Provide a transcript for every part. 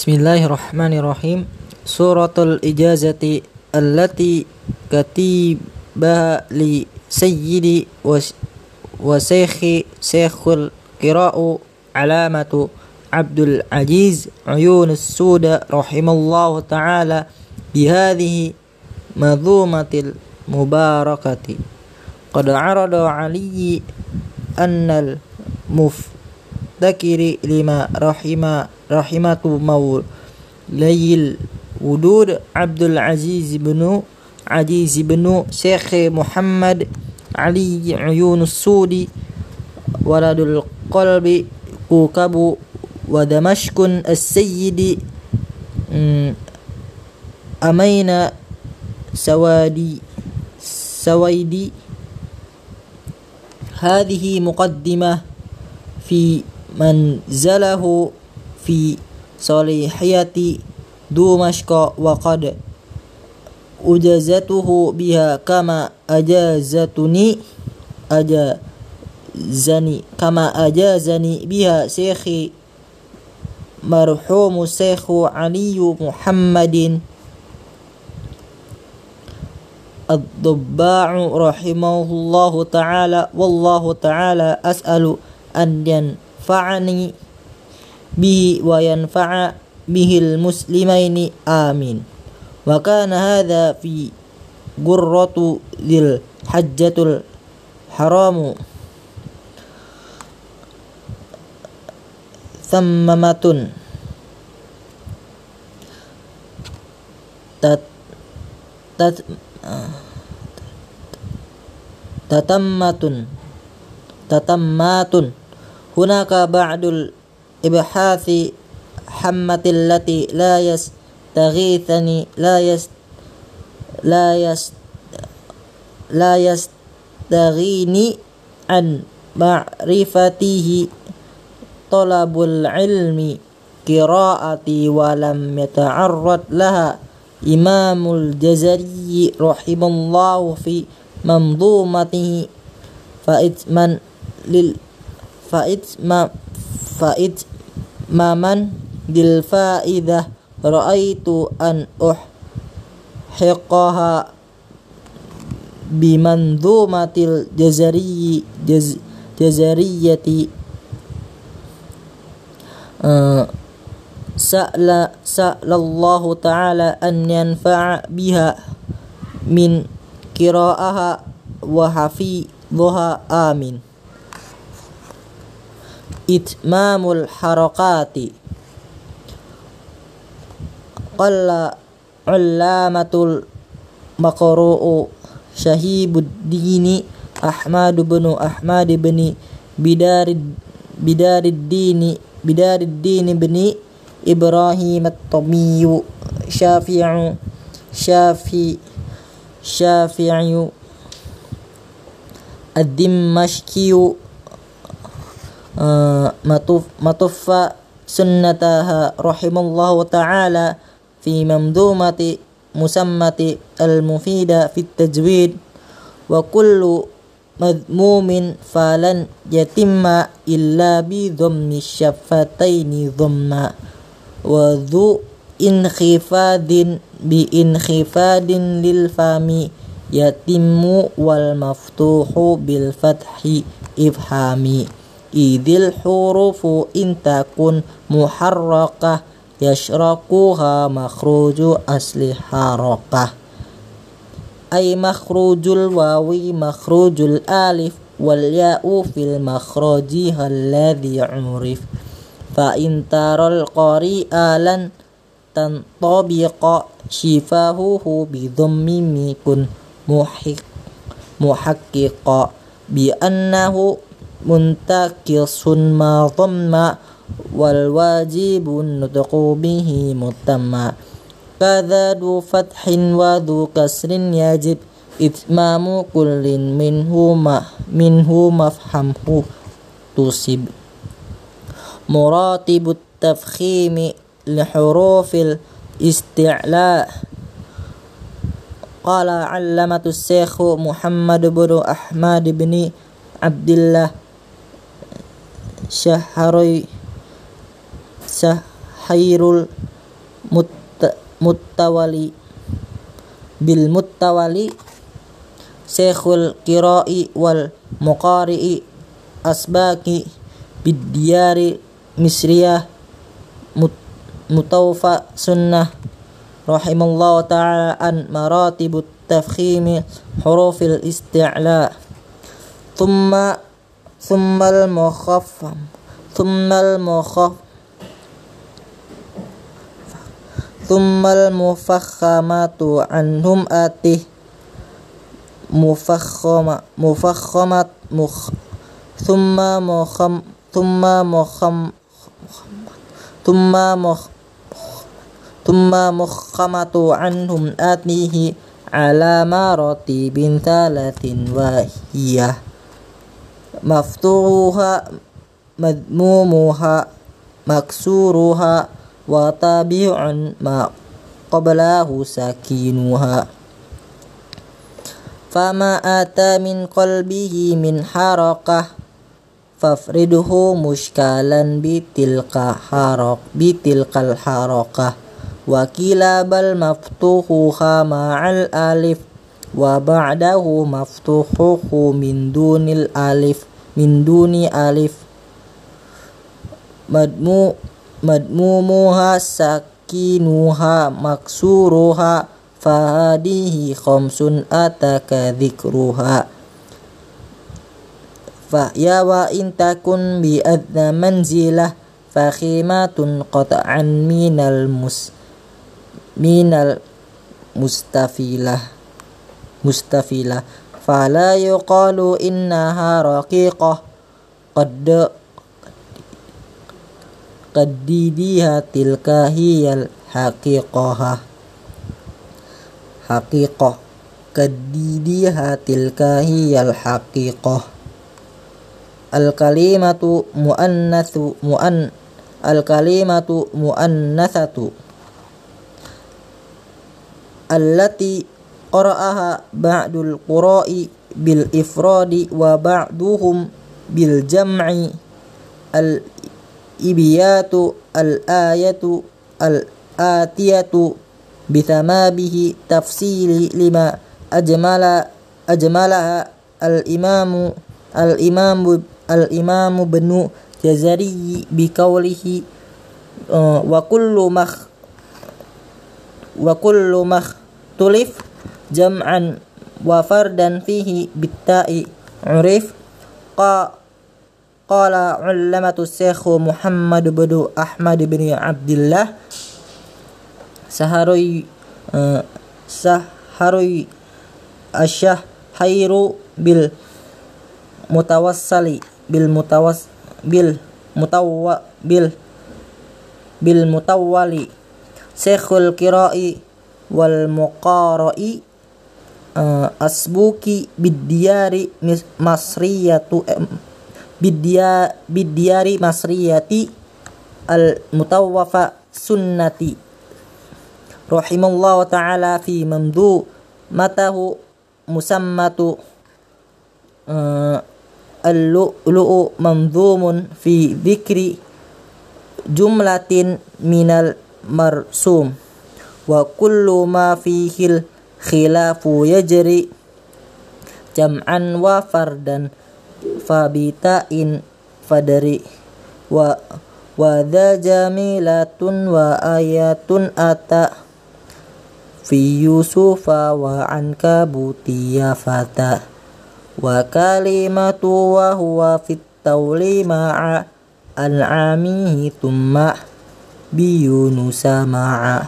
Bismillahirrahmanirrahim. Suratul ijazati allati katibaha li sayyidi wa shaykhi shaykhul qira'u alamatu Abdul Aziz Uyun Suda rahimallahu ta'ala bihadhihi madhumatil mubarakati qad arada ali annal muftakiri المفتكر لما رحم رحمة مولاي الودود عبد العزيز بن عزيز بن شيخ محمد علي عيون السود ولد القلب كوكب ودمشق السيد أمين سوادي سويدي. هذه مقدمة في منزله في صالحية دمشق وقد أجازته بها كما أجازتني أجازني كما أجازني بها شيخي مرحوم الشيخ علي محمد الضباع رحمه الله تعالى. والله تعالى أسأل أن yanfa'ani bihi wa yanfa'a bihil muslimaini amin. Wa kana hadha fi gurratu dil hajjatul haramu. Sammamatun tat tat tatammatun. Tatammatun. هناك بعض الإبحاث حمة التي لا يستغيثني لا يست لا يست لا يستغيني عن معرفته. طلب العلم قراءتي ولم يتعرض لها. إمام الجزري رحمه الله في منظومته فإتمن لل faid ma faid maman dil faidah ra'aitu an uh hiqaha bimanzumatil jazari jaz, jazariyati. Uh, sa'la Allah ta'ala an yanfa'a biha min kira'aha wa hafidhaha amin itmamul harakati qalla ulamatul maqru'u syahibuddini Ahmad bin Ahmad bin Bidarid Bidariddini Bidariddini bin Ibrahim at-Tabiyyu Syafi'u Syafi Syafi'u Ad-Dimashqiyu مطف سنتها رحمه الله تعالى في منظومة مسمة المفيدة في التجويد. وكل مذموم فلن يتم إلا بضم الشفتين ضمّا وذو انخفاض بانخفاض للفم يتم والمفتوح بالفتح إفهام إذ الحروف إن تكن محركة يشركها مخروج أصل حركة أي مخروج الواو مخروج الألف والياء في المخرج الذي عرف. فإن ترى القارئ لن تنطبق شفاهه بضم كن محققا بأنه منتكس ما ضم والواجب النطق به متما كذا ذو فتح وذو كسر يجب إتمام كل منهما منه مفهمه تصب. مراتب التفخيم لحروف الاستعلاء. قال علمة الشيخ محمد بن أحمد بن عبد الله syahroi syahairul mut, bil Mutawali, syekhul kirai wal muqari'i asbaki bidiyari misriyah mut, mutawfa sunnah rahimallahu ta'ala an maratibut tafkhimi hurufil isti'la. Thumma ثم المخفم. ثم المخفم ثم المفخمات عنهم آته مفخمة مفخمة مخ ثم مخم ثم مخم ثم مخ ثم مخمة عنهم آتيه على مراتب ثلاث وهي مفتوحها مذمومها مكسورها وتابع ما قبله ساكنها فما أتى من قلبه من حركة فافرده مشكلا بتلك حرق بتلك الحركة وكلا بل مفتوحها مع الألف وبعده مفتوحه من دون الألف من دون ألف. مدمو مدمومها ساكنها مكسورها فهذه خمس أتاك ذكرها. فهي وإن تكن بأدنى منزلة فخيمة قطعا من المس من المستفيلة. مستفيلة فلا يقال إنها رقيقة قد قديديها تلك هي الحقيقة حقيقة قديديها تلك هي الحقيقة الكلمة مؤنث مؤن الكلمة مؤنثة التي qara'aha ba'dul qura'i bil ifradi wa ba'duhum bil jam'i. Al ibiyatu al ayatu al atiyatu bitamabihi tafsili lima ajmala ajmalaha al imamu al imamu al imamu benu jazari biqaulihi uh, wa kullu mah wa kullu mah tulif jam'an wa fardan fihi bitta'i urif. Qa qala ulamatu syekh Muhammad bin Ahmad bin Abdullah saharui uh, saharui asyah hayru bil mutawassali bil mutawas bil mutawwa bil bil mutawali syekhul qira'i wal muqara'i uh, asbuki bidyari masriyatu bidya bidyari masriyati al mutawwafa sunnati. Rahimullah taala fi mamdu matahu musammatu uh, al-lu'lu'u manzumun fi dhikri jumlatin minal marsum. Wa kullu ma fihil khilafu yajri jam'an wa fardan fabita'in fadari wa wadha jamilatun wa ayatun ata fi yusufa wa anka butiya fata wa kalimatu wa huwa fit tawli ma'a al'amihi thumma bi yunusa ma'a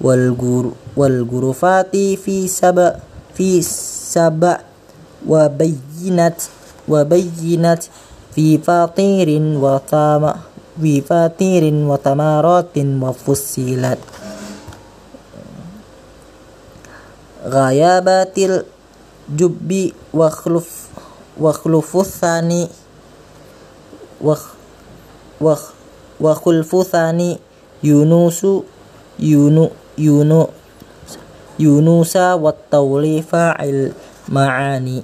wal guru والغرفات في سبع في سبع وبينت وبينت في فاطير وطام في فاطير وتمارات وفصلت. غيابات الجب وخلف وخلف الثاني وخ وخ وخلف ثاني يونس يونو يونو يونس والطول فاعل معاني.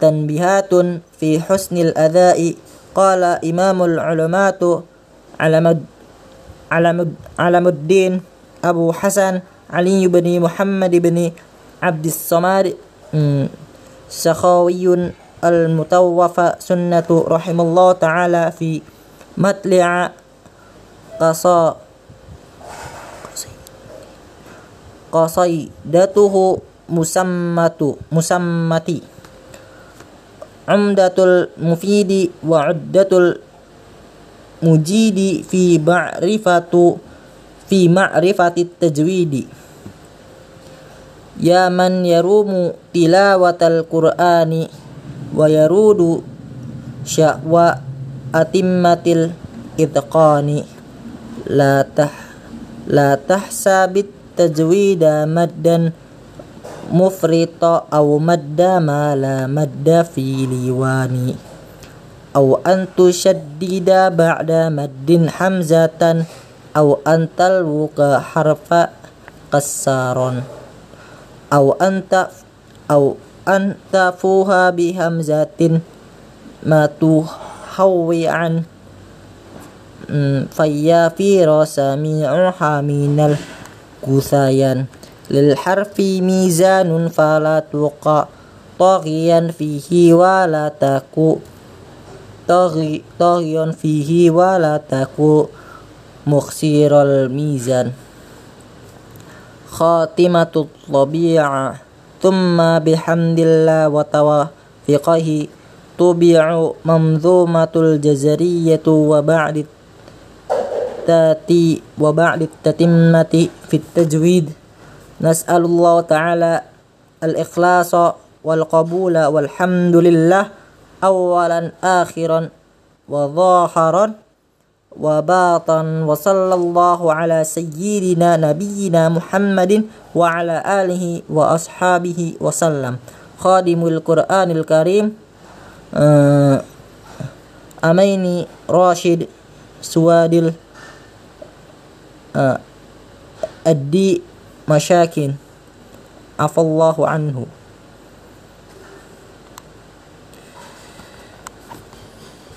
تنبيهات في حسن الأداء. قال إمام العلماء علم علم الدين أبو حسن علي بن محمد بن عبد الصمد سخاوي المتوفى سنة رحمه الله تعالى في مطلع qasaidatuhu musammatu musammati. Umdatul mufidi wa uddatul mujidi fi ma'rifatu fi ma'rifati tajwidi. Ya man yarumu tilawatal qur'ani wa yarudu syahwa atimmatil itqani la tah la tahsabit التجويد مدا مفرط أو مد ما لا مد في ليوان أو أن تشدد بعد مد حمزة أو أن تلوق حرف قصار. أو أن أو أن تفوها بهمزة ما تهوي عن فيا في سميعها من kusayan. Lil harfi mizanun fala tuqa. Taghiyan fihi wala taku. Taghiyan fihi wala taku. Mukhsirul mizan. Khatimatut tabi'ah thumma bihamdillah wa tawafiqahi. Tubi'u manzumatul jazariyyatu wa ba'di التاتي وبعد التتمة في التجويد. نسأل الله تعالى الإخلاص والقبول والحمد لله أولا آخرا وظاهرا وباطن وصلى الله على سيدنا نبينا محمد وعلى آله وأصحابه وسلم. خادم القرآن الكريم آه، أميني راشد سوادل Eh, uh, Adi Masyakin. Afallahu anhu.